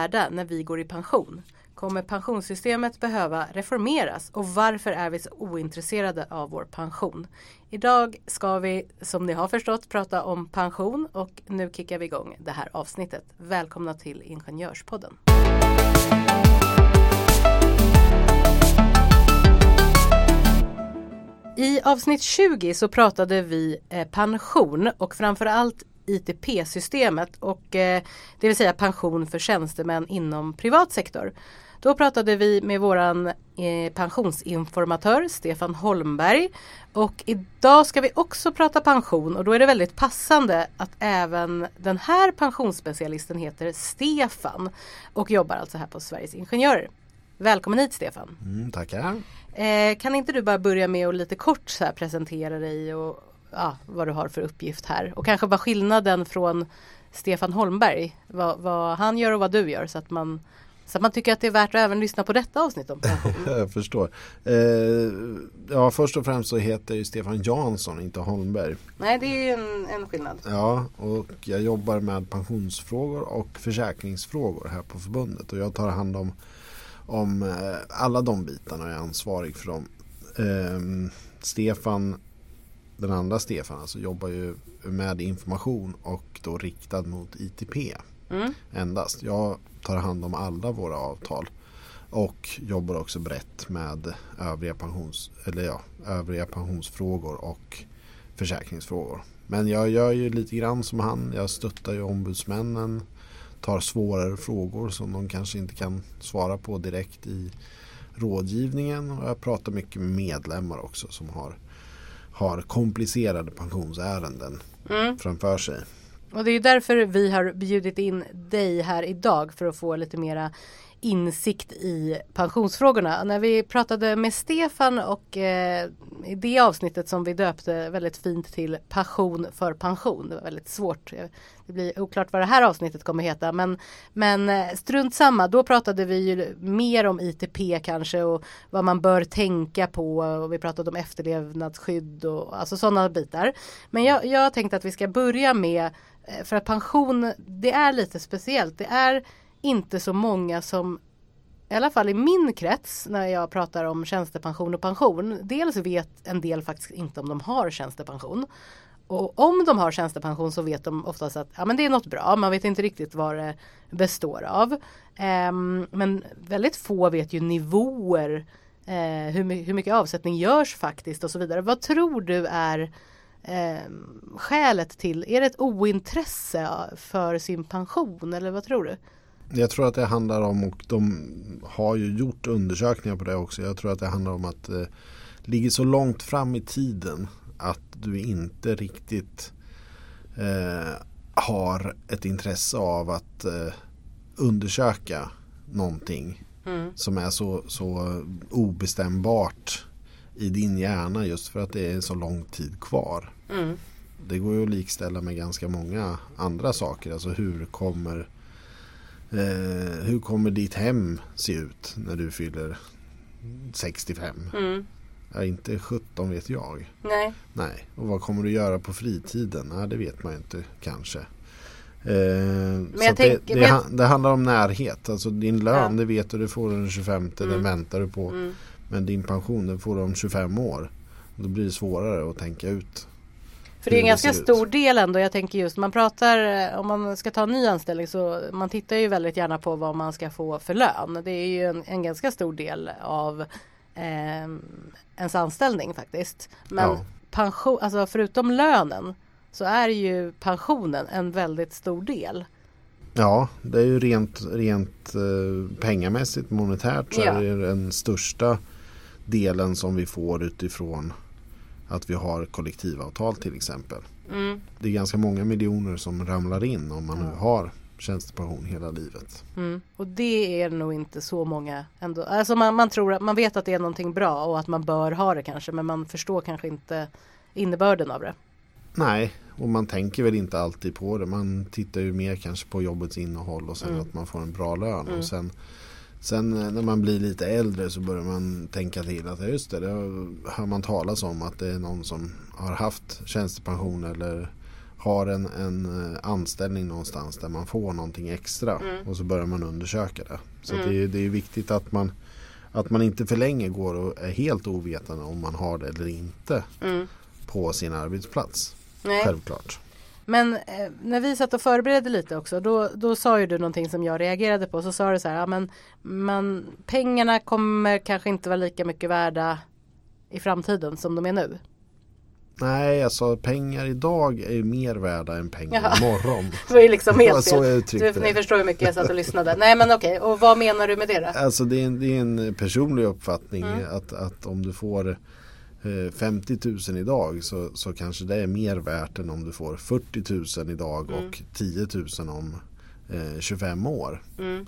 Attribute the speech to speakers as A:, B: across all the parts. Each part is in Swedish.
A: Värda när vi går i pension? Kommer pensionssystemet behöva reformeras och varför är vi så ointresserade av vår pension? Idag ska vi, som ni har förstått, prata om pension och nu kickar vi igång det här avsnittet. Välkomna till Ingenjörspodden. I avsnitt 20 så pratade vi eh, pension och framförallt ITP-systemet och eh, det vill säga pension för tjänstemän inom privat sektor. Då pratade vi med våran eh, pensionsinformatör Stefan Holmberg och idag ska vi också prata pension och då är det väldigt passande att även den här pensionsspecialisten heter Stefan och jobbar alltså här på Sveriges Ingenjörer. Välkommen hit Stefan!
B: Mm, tackar!
A: Eh, kan inte du bara börja med att lite kort så presentera dig och ja, vad du har för uppgift här och kanske vad skillnaden från Stefan Holmberg, vad, vad, han gör och vad du gör så att man så att man tycker att det är värt att även lyssna på detta avsnitt om
B: jag förstår. Eh, ja, först och främst så heter jag Stefan Jansson, inte Holmberg.
A: Nej, det är en, en skillnad.
B: Ja, och jag jobbar med pensionsfrågor och försäkringsfrågor här på förbundet och jag tar hand om, om eh, alla de bitarna och är ansvarig för dem. Eh, Stefan den andra Stefan alltså jobbar ju med information och då riktad mot ITP mm. endast. Jag tar hand om alla våra avtal och jobbar också brett med övriga, pensions, eller ja, övriga pensionsfrågor och försäkringsfrågor. Men jag gör ju lite grann som han. Jag stöttar ju ombudsmännen. Tar svårare frågor som de kanske inte kan svara på direkt i rådgivningen. Och jag pratar mycket med medlemmar också som har har komplicerade pensionsärenden mm. framför sig.
A: Och det är därför vi har bjudit in dig här idag för att få lite mera insikt i pensionsfrågorna. När vi pratade med Stefan och eh, i det avsnittet som vi döpte väldigt fint till Passion för pension. Det var väldigt svårt. Det blir oklart vad det här avsnittet kommer heta men, men eh, strunt samma. Då pratade vi ju mer om ITP kanske och vad man bör tänka på och vi pratade om efterlevnadsskydd och alltså sådana bitar. Men jag, jag tänkte att vi ska börja med eh, för att pension det är lite speciellt. Det är inte så många som i alla fall i min krets när jag pratar om tjänstepension och pension. Dels vet en del faktiskt inte om de har tjänstepension. Och om de har tjänstepension så vet de oftast att ja, men det är något bra. Man vet inte riktigt vad det består av. Um, men väldigt få vet ju nivåer. Uh, hur, hur mycket avsättning görs faktiskt och så vidare. Vad tror du är eh, skälet till? Är det ett ointresse för sin pension eller vad tror du?
B: Jag tror att det handlar om, och de har ju gjort undersökningar på det också. Jag tror att det handlar om att det eh, ligger så långt fram i tiden att du inte riktigt eh, har ett intresse av att eh, undersöka någonting mm. som är så, så obestämbart i din hjärna just för att det är så lång tid kvar. Mm. Det går ju att likställa med ganska många andra saker. Alltså hur kommer Eh, hur kommer ditt hem se ut när du fyller 65? Mm. Ja, inte 17 vet jag.
A: Nej.
B: Nej. Och vad kommer du göra på fritiden? Ja, det vet man ju inte kanske. Eh, men jag tänk, det, det, jag... det, handlar om närhet. Alltså din lön, ja. det vet du, det får du den 25. Mm. Den väntar du på. Mm. Men din pension, den får du om 25 år. Då blir det svårare att tänka ut
A: för det är en ganska stor del ändå. Jag tänker just man pratar om man ska ta en ny anställning så man tittar ju väldigt gärna på vad man ska få för lön. Det är ju en, en ganska stor del av eh, ens anställning faktiskt. Men ja. pension, alltså förutom lönen så är ju pensionen en väldigt stor del.
B: Ja, det är ju rent, rent eh, pengamässigt monetärt så ja. är det den största delen som vi får utifrån att vi har kollektivavtal till exempel. Mm. Det är ganska många miljoner som ramlar in om man nu har tjänstepension hela livet.
A: Mm. Och det är nog inte så många ändå. Alltså man, man tror att man vet att det är någonting bra och att man bör ha det kanske men man förstår kanske inte innebörden av det.
B: Nej, och man tänker väl inte alltid på det. Man tittar ju mer kanske på jobbets innehåll och sen
A: Mm.
B: att man får en bra lön.
A: Mm.
B: Och sen, sen eh, när man blir lite äldre så börjar man tänka till att just det, det hör man talas om att det är någon som har haft tjänstepension eller har en, en eh, anställning någonstans där man får någonting extra
A: Mm.
B: och så börjar man undersöka det. Så
A: Mm.
B: det, är, det är viktigt att man, att man inte för länge går och är helt ovetande om man har det eller inte
A: Mm.
B: på sin arbetsplats.
A: Nej.
B: Självklart.
A: Men eh, när vi satt och förberedde lite också då, då sa ju du någonting som jag reagerade på. Så sa du så här, ja, men man, pengarna kommer kanske inte vara lika mycket värda i framtiden som de är nu.
B: Nej, alltså pengar idag är ju mer värda än pengar
A: Jaha.
B: imorgon.
A: Det var ju liksom helt
B: så jag
A: Du, ni förstår hur mycket jag satt och lyssnade. Nej men okej, och vad menar du med det då?
B: Alltså det är en, det är en personlig uppfattning
A: Mm.
B: att, att om du får 50 000 idag så, så kanske det är mer värt än om du får 40 000 idag
A: Mm.
B: och 10 000 om eh, 25 år.
A: Mm.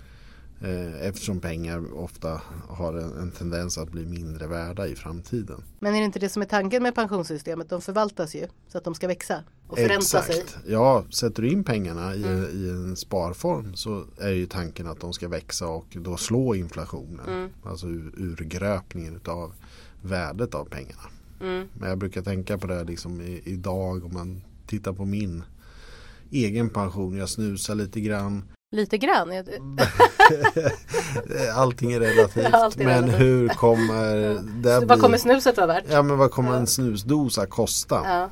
B: Eh, eftersom pengar ofta har en, en tendens att bli mindre värda i framtiden.
A: Men är det inte det som är tanken med pensionssystemet? De förvaltas ju så att de ska växa och förränta sig.
B: Ja, sätter du in pengarna i,
A: Mm.
B: i en sparform så är ju tanken att de ska växa och då slå inflationen.
A: Mm.
B: Alltså ur, urgröpningen av värdet av pengarna.
A: Mm.
B: Men jag brukar tänka på det liksom i, idag om man tittar på min egen pension. Jag snusar lite grann.
A: Lite grann.
B: Allting är relativt.
A: Allting är
B: men
A: relativt.
B: hur kommer det
A: vad kommer
B: bli?
A: snuset vara värt?
B: Ja men vad kommer
A: Ja.
B: en snusdosa kosta?
A: Ja.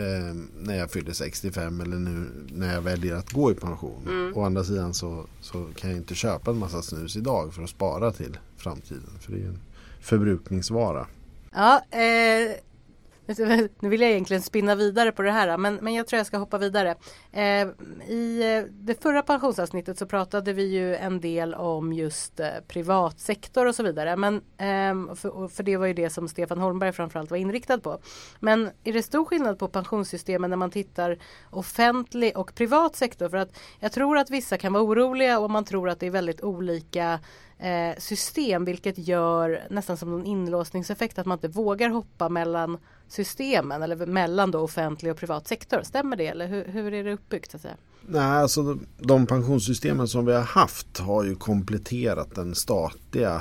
B: eh, när jag fyller 65 eller nu när jag väljer att gå i pension.
A: Mm.
B: Å andra sidan så, så kan jag inte köpa en massa snus idag för att spara till framtiden. För det är ju en förbrukningsvara.
A: Ja, eh, nu vill jag egentligen spinna vidare på det här men, men jag tror jag ska hoppa vidare. Eh, I eh, det förra pensionsavsnittet så pratade vi ju en del om just eh, privatsektor och så vidare. Men, eh, för, för det var ju det som Stefan Holmberg framförallt var inriktad på. Men är det stor skillnad på pensionssystemen när man tittar offentlig och privat sektor? För att jag tror att vissa kan vara oroliga och man tror att det är väldigt olika eh, system vilket gör nästan som en inlåsningseffekt att man inte vågar hoppa mellan systemen eller mellan då offentlig och privat sektor. Stämmer det eller hur, hur är det uppbyggt? Så att säga?
B: Nej, alltså de, de pensionssystemen som vi har haft har ju kompletterat den statliga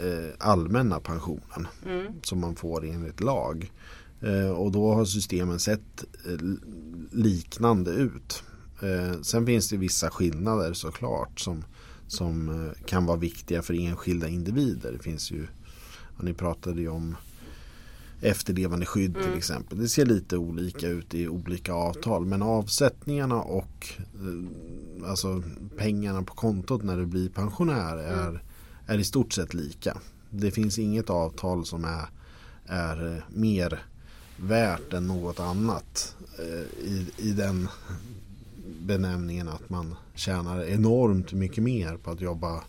B: eh, allmänna pensionen
A: Mm.
B: som man får enligt lag. Eh, och då har systemen sett eh, liknande ut. Eh, sen finns det vissa skillnader såklart som, som eh, kan vara viktiga för enskilda individer. Det finns ju, ja, ni pratade ju om efterlevande skydd till
A: Mm.
B: exempel. Det ser lite olika ut i olika avtal men avsättningarna och eh, alltså pengarna på kontot när du blir pensionär är,
A: Mm.
B: är i stort sett lika. Det finns inget avtal som är, är eh, mer värt än något annat i, i den benämningen att man tjänar enormt mycket mer på att jobba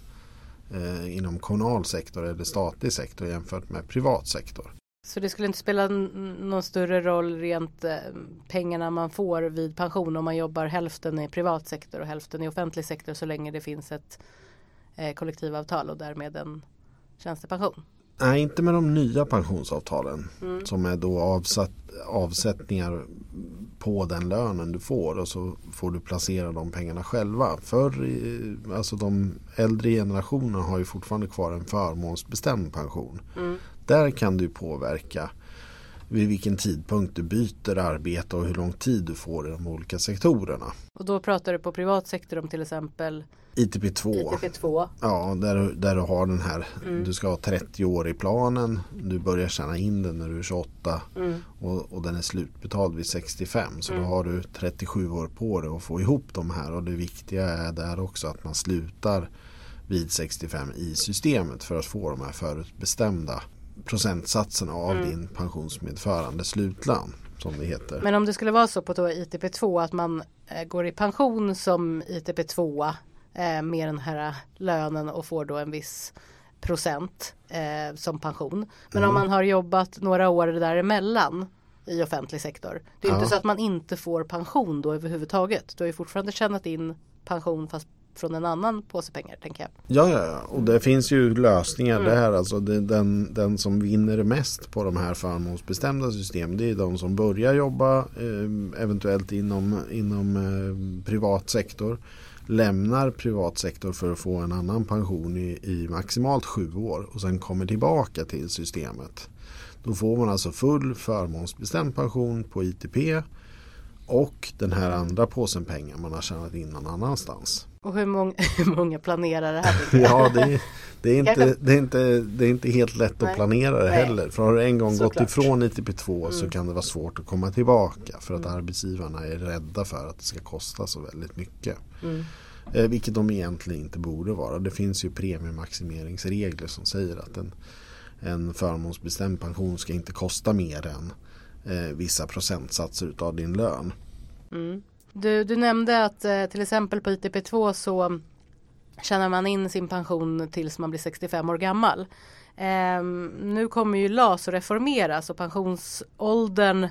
B: eh, inom kommunal sektor eller statlig sektor jämfört med privat sektor.
A: Så det skulle inte spela någon större roll rent eh, pengarna man får vid pension om man jobbar hälften i privat sektor och hälften i offentlig sektor så länge det finns ett eh, kollektivavtal och därmed en tjänstepension.
B: Nej, inte med de nya pensionsavtalen
A: Mm.
B: som är då avsatt, avsättningar på den lönen du får och så får du placera de pengarna själva. För, alltså de äldre generationerna har ju fortfarande kvar en förmånsbestämd pension.
A: Mm.
B: Där kan du påverka vid vilken tidpunkt du byter arbete och hur lång tid du får i de olika sektorerna.
A: Och då pratar du på privat sektor om till exempel
B: ITP2,
A: ITP2.
B: ja, där, du- där du har den här,
A: Mm.
B: du ska ha 30 år i planen, du börjar tjäna in den när du är 28
A: Mm.
B: och, och den är slutbetald vid 65 så
A: Mm.
B: då har du 37 år på dig att få ihop de här och det viktiga är där också att man slutar vid 65 i systemet för att få de här förutbestämda procentsatserna av
A: Mm.
B: din pensionsmedförande slutlön som det heter.
A: Men om det skulle vara så på då ITP2 att man eh, går i pension som ITP2 eh, med den här lönen och får då en viss procent eh, som pension. Men om
B: Mm.
A: man har jobbat några år däremellan i offentlig sektor. Det är
B: Ja.
A: inte så att man inte får pension då överhuvudtaget. Du har ju fortfarande tjänat in pension fast från en annan påse pengar tänker jag.
B: Ja, ja, ja. och det finns ju lösningar mm. där. Alltså det, den, den som vinner mest på de här förmånsbestämda systemen det är de som börjar jobba eh, eventuellt inom, inom eh, privat sektor lämnar privat sektor för att få en annan pension i, i maximalt sju år och sen kommer tillbaka till systemet. Då får man alltså full förmånsbestämd pension på ITP och den här andra påsen pengar man har tjänat in någon annanstans.
A: Och hur många, hur många planerar det här?
B: ja, det, det, är inte, det, är inte, det är inte helt lätt Nej. att planera det Nej. heller. För har du en gång gått ifrån ITP2 mm. så kan det vara svårt att komma tillbaka. För att mm. arbetsgivarna är rädda för att det ska kosta så väldigt mycket. Mm. Eh, vilket de egentligen inte borde vara. Det finns ju premiemaximeringsregler som säger att en, en förmånsbestämd pension ska inte kosta mer än eh, vissa procentsatser av din lön.
A: Mm. Du, du nämnde att eh, till exempel på ITP2 så tjänar man in sin pension tills man blir 65 år gammal. Eh, nu kommer ju LAS att reformeras och pensionsåldern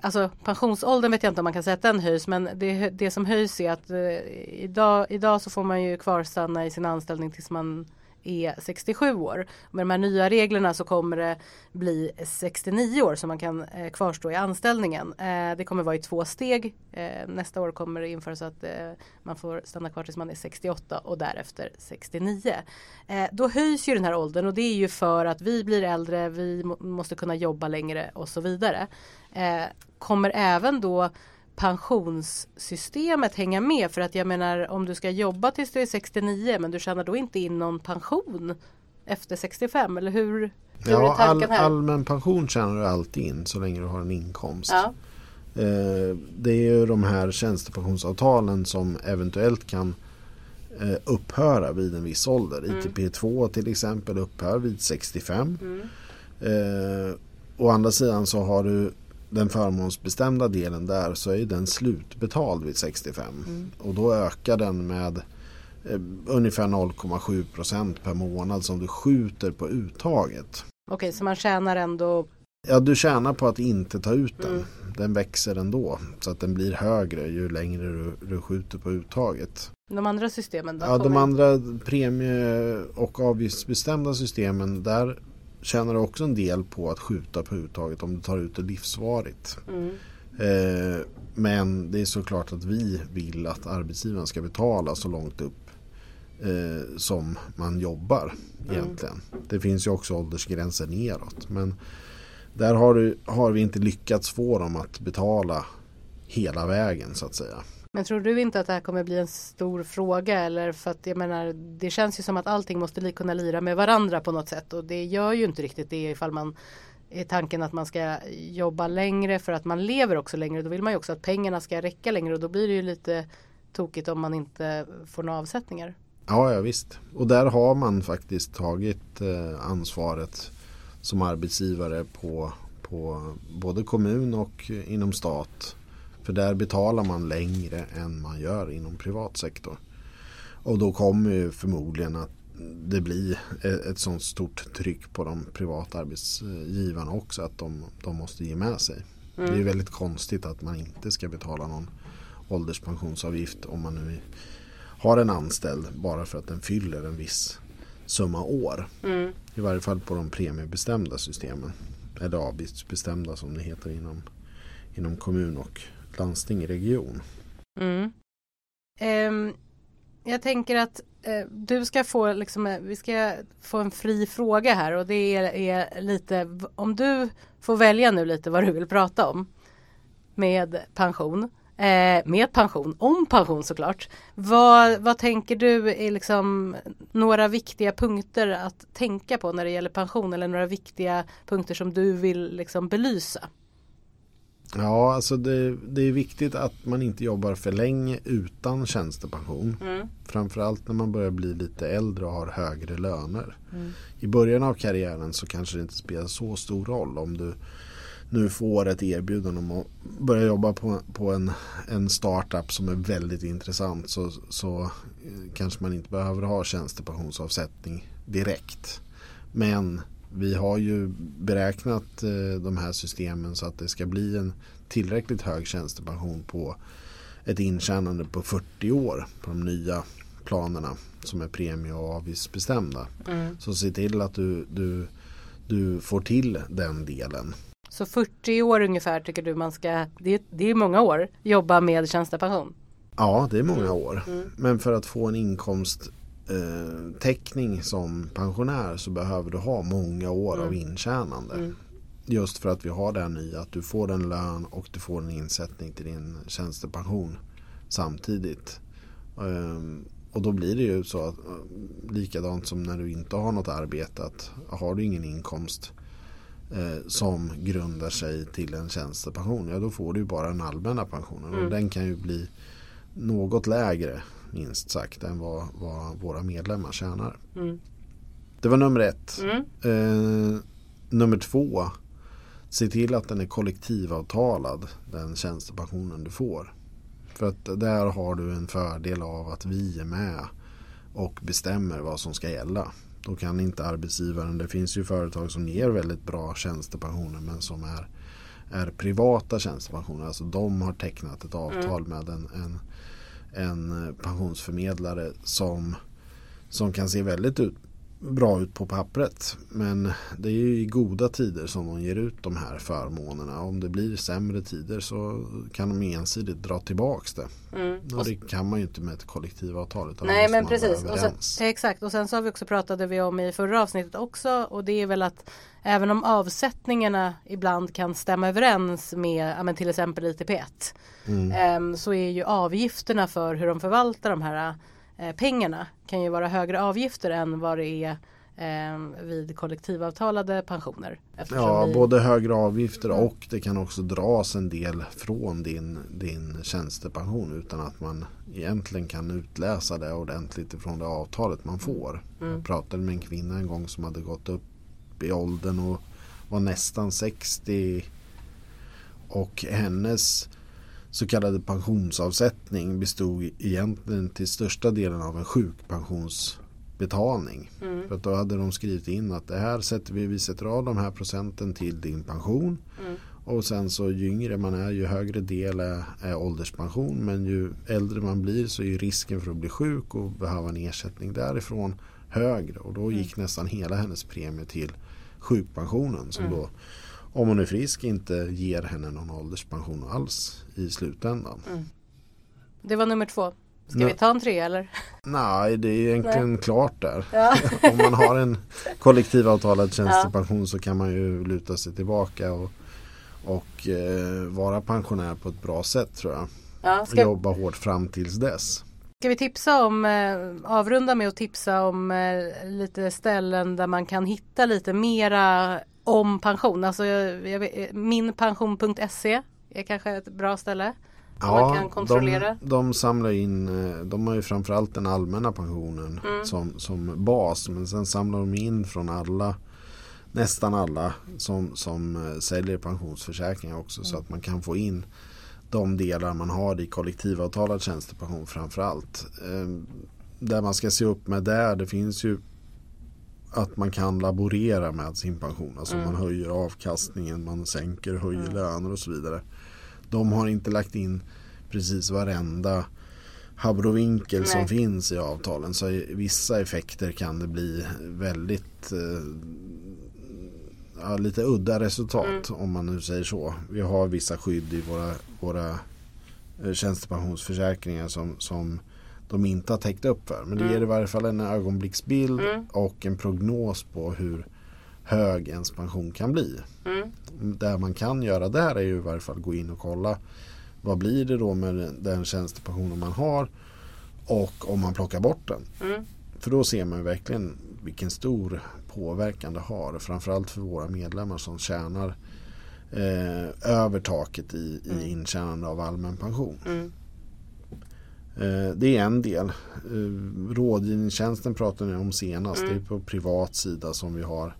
A: Alltså pensionsåldern vet jag inte om man kan säga att den höjs men det, det som höjs är att eh, idag, idag så får man ju kvarstanna i sin anställning tills man är 67 år. Med de här nya reglerna så kommer det bli 69 år som man kan eh, kvarstå i anställningen. Eh, det kommer vara i två steg. Eh, nästa år kommer det införas att eh, man får stanna kvar tills man är 68 och därefter 69. Eh, då höjs ju den här åldern och det är ju för att vi blir äldre, vi måste kunna jobba längre och så vidare. Eh, kommer även då pensionssystemet hänga med? För att jag menar om du ska jobba tills du är 69 men du tjänar då inte in någon pension efter 65 eller hur? hur
B: ja, all, allmän pension tjänar du alltid in så länge du har en inkomst. Ja. Eh, det är ju de här tjänstepensionsavtalen som eventuellt kan eh, upphöra vid en viss ålder. Mm. ITP2 till exempel upphör vid 65. Mm. Eh, å andra sidan så har du den förmånsbestämda delen där så är den slutbetald vid 65. Mm. Och då ökar den med eh, ungefär 0,7 procent per månad som du skjuter på uttaget.
A: Okej, så man tjänar ändå?
B: Ja, du tjänar på att inte ta ut den. Mm. Den växer ändå så att den blir högre ju längre du, du skjuter på uttaget.
A: De andra systemen då?
B: Ja, de andra premie och avgiftsbestämda systemen där tjänar du också en del på att skjuta på uttaget om du tar ut det livsvarigt. Mm. Eh, men det är såklart att vi vill att arbetsgivaren ska betala så långt upp eh, som man jobbar mm. egentligen. Det finns ju också åldersgränser neråt. Men där har, du, har vi inte lyckats få dem att betala hela vägen så att säga.
A: Men tror du inte att det här kommer bli en stor fråga eller för att jag menar det känns ju som att allting måste kunna lira med varandra på något sätt och det gör ju inte riktigt det ifall man är tanken att man ska jobba längre för att man lever också längre. Då vill man ju också att pengarna ska räcka längre och då blir det ju lite tokigt om man inte får några avsättningar.
B: Ja, ja visst. Och där har man faktiskt tagit eh, ansvaret som arbetsgivare på, på både kommun och inom stat för där betalar man längre än man gör inom privat sektor. Och då kommer ju förmodligen att det blir ett sånt stort tryck på de privata arbetsgivarna också att de, de måste ge med sig. Mm. Det är väldigt konstigt att man inte ska betala någon ålderspensionsavgift om man nu har en anställd bara för att den fyller en viss summa år. Mm. I varje fall på de premiebestämda systemen. Eller avgiftsbestämda som det heter inom, inom kommun och landsting, region. Mm.
A: Um, jag tänker att uh, du ska få liksom, uh, vi ska få en fri fråga här och det är, är, lite om du får välja nu lite vad du vill prata om med pension. Eh, med pension, om pension såklart. Vad, vad tänker du är liksom några viktiga punkter att tänka på när det gäller pension eller några viktiga punkter som du vill liksom belysa?
B: Ja, alltså det, det, är viktigt att man inte jobbar för länge utan tjänstepension. Mm. Framförallt när man börjar bli lite äldre och har högre löner. Mm. I början av karriären så kanske det inte spelar så stor roll om du nu får ett erbjudande om att börja jobba på, på en, en startup som är väldigt intressant så, så eh, kanske man inte behöver ha tjänstepensionsavsättning direkt. Men vi har ju beräknat eh, de här systemen så att det ska bli en tillräckligt hög tjänstepension på ett intjänande på 40 år på de nya planerna som är premie och avgiftsbestämda.
A: Mm.
B: Så se till att du, du, du får till den delen.
A: Så 40 år ungefär tycker du man ska, det, det är många år, jobba med tjänstepension?
B: Ja, det är många år.
A: Mm.
B: Men för att få en inkomsttäckning som pensionär så behöver du ha många år av intjänande.
A: Mm.
B: Just för att vi har här nya att du får en lön och du får en insättning till din tjänstepension samtidigt. Ehm, och då blir det ju så att eh, likadant som när du inte har något arbete att har du ingen inkomst eh, som grundar sig till en tjänstepension ja då får du ju bara den allmänna pensionen
A: Mm.
B: och den kan ju bli något lägre minst sagt än vad, vad våra medlemmar tjänar.
A: Mm.
B: Det var nummer ett.
A: Mm.
B: Eh, nummer två. Se till att den är kollektivavtalad den tjänstepensionen du får. För att där har du en fördel av att vi är med och bestämmer vad som ska gälla. Då kan inte arbetsgivaren, det finns ju företag som ger väldigt bra tjänstepensioner men som är, är privata tjänstepensioner. Alltså de har tecknat ett avtal med en, en, en eh, pensionsförmedlare som, som kan se väldigt ut, bra ut på pappret. Men det är ju i goda tider som de ger ut de här förmånerna. Om det blir sämre tider så kan de ensidigt dra tillbaks det.
A: Mm.
B: Och det kan man ju inte med ett kollektivavtal. Utan
A: Nej men precis. Och sen, exakt och sen så har vi också pratade vi om i förra avsnittet också och det är väl att även om avsättningarna ibland kan stämma överens med ja, men till exempel ITP1
B: Mm.
A: ehm, så är ju avgifterna för hur de förvaltar de här pengarna kan ju vara högre avgifter än vad det är ehm, vid kollektivavtalade pensioner.
B: Ja,
A: vi-
B: både högre avgifter och det kan också dras en del från din, din tjänstepension utan att man egentligen kan utläsa det ordentligt ifrån det avtalet man får.
A: Mm.
B: Jag pratade med en kvinna en gång som hade gått upp i åldern och var nästan 60 och hennes så kallade pensionsavsättning bestod egentligen till största delen av en sjukpensionsbetalning.
A: Mm.
B: För att då hade de skrivit in att det här sätter vi, vi sätter av de här procenten till din pension.
A: Mm.
B: Och sen så ju yngre man är ju högre del är, är ålderspension. Men ju äldre man blir så är risken för att bli sjuk och behöva en ersättning därifrån högre. Och då gick nästan hela hennes premie till sjukpensionen. Som då om hon är frisk inte ger henne någon ålderspension alls i slutändan.
A: Det var nummer två. Ska
B: Nu-
A: vi ta en tre eller?
B: Nej, det är egentligen klart där.
A: Ja.
B: Om man har en kollektivavtalad tjänstepension så kan man ju luta sig tillbaka och, och eh, vara pensionär på ett bra sätt tror jag.
A: Ja, ska,
B: jobba hårt fram tills dess.
A: ska vi tipsa om, eh, avrunda med att tipsa om eh, lite ställen där man kan hitta lite mera om pension. Alltså jag, jag vet, minpension.se är kanske ett bra ställe. man kan kontrollera.
B: De, de samlar in, eh, de har ju framförallt den allmänna pensionen
A: Mm.
B: som, som bas. Men sen samlar de in från alla, nästan alla som, som eh, säljer pensionsförsäkringar också. Så att man kan få in de delar man har i kollektivavtalad tjänstepension framförallt. Eh, Där man ska se upp med där, det finns ju att man kan laborera med sin pension. Alltså man höjer avkastningen, man sänker, höjer löner och så vidare. De har inte lagt in precis varenda habrovinkel som finns i avtalen. Så i vissa effekter kan det bli väldigt eh, ja, lite udda resultat om man nu säger så. Vi har vissa skydd i våra, våra eh, tjänstepensionsförsäkringar som, som de inte har täckt upp för. Men det ger i varje fall en ögonblicksbild och en prognos på hur hög ens pension kan bli.
A: Mm.
B: Det man kan göra där är ju i varje fall gå in och kolla vad blir det då med den- tjänstepensionen man har och om man plockar bort den.
A: Mm.
B: För då ser man verkligen vilken stor påverkan det har. Framförallt för våra medlemmar som tjänar eh, över taket i, i intjänande av allmän pension.
A: Mm.
B: Eh, det är en del. Eh, rådgivningstjänsten pratade ni om senast.
A: Mm.
B: Det är på privat sida som vi har.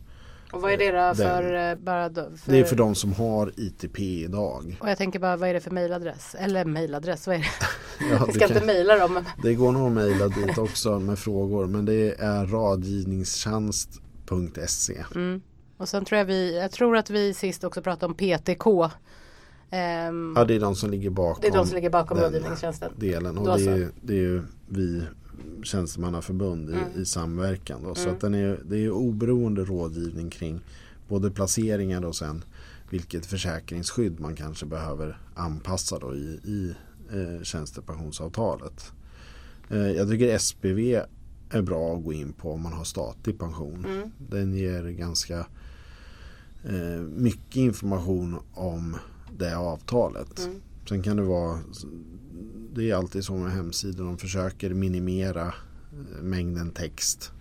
A: Och vad är det
B: Den-
A: för, eh, bara för,
B: Det är för de som har ITP idag.
A: Och jag tänker bara vad är det för mailadress? Eller mailadress, vad är det?
B: Ja,
A: Jag ska inte
B: kan,
A: mejla dem. Men...
B: det går nog att mejla dit också med frågor. Men det är rådgivningstjänst.se.
A: Mm. Och sen tror jag vi, jag tror att vi sist också pratade om PTK. Ehm,
B: Ja, det är de som ligger bakom.
A: det är de som ligger bakom rådgivningstjänsten.
B: Delen. Och det är, det är ju vi tjänstemannaförbund i,
A: Mm.
B: i samverkan. Då. Så
A: Mm.
B: att den är, det är oberoende rådgivning kring både placeringar och sen vilket försäkringsskydd man kanske behöver anpassa då i, i eh, tjänstepensionsavtalet. Eh, jag tycker SPV är bra att gå in på om man har statlig pension.
A: Mm.
B: Den ger ganska eh, mycket information om det avtalet.
A: Mm.
B: Sen kan det vara Det är alltid så med hemsidor. De försöker minimera eh, mängden text.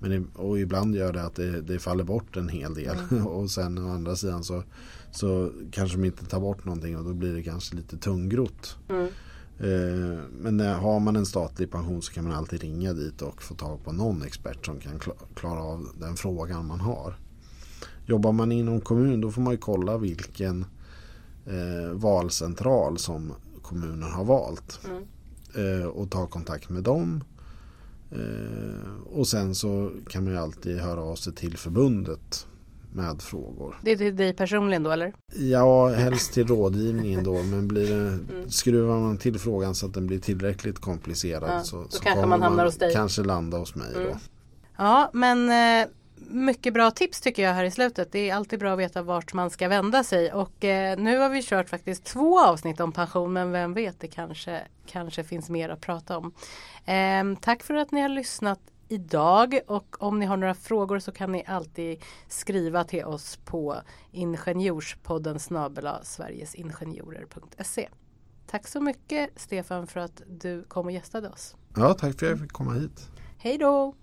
B: Men det, och ibland gör det att det, det faller bort en hel del. och sen å andra sidan så, så kanske de inte tar bort någonting och då blir det kanske lite tungrott.
A: Mm.
B: Eh, men när, har man en statlig pension så kan man alltid ringa dit och få tag på någon expert som kan kla- klara av den frågan man har. Jobbar man inom kommun då får man ju kolla vilken eh, valcentral som kommunen har valt.
A: Mm.
B: Eh, och ta kontakt med dem. Eh, och sen så kan man ju alltid höra av sig till förbundet med frågor.
A: Det är till dig personligen då eller?
B: Ja, helst till rådgivningen då. Men blir det,
A: Mm.
B: skruvar man till frågan så att den blir tillräckligt komplicerad
A: Ja,
B: så, så
A: kanske man hamnar hos dig.
B: kanske landa hos mig
A: Mm.
B: då.
A: Ja men eh, mycket bra tips tycker jag här i slutet. Det är alltid bra att veta vart man ska vända sig och eh, nu har vi kört faktiskt två avsnitt om pension men vem vet det kanske, kanske finns mer att prata om. Ehm, tack för att ni har lyssnat idag och om ni har några frågor så kan ni alltid skriva till oss på ingenjorspodden snabela sverigesingenjorer.se. Tack så mycket Stefan för att du kom och gästade oss.
B: Ja, tack för att jag fick komma hit.
A: Hej då!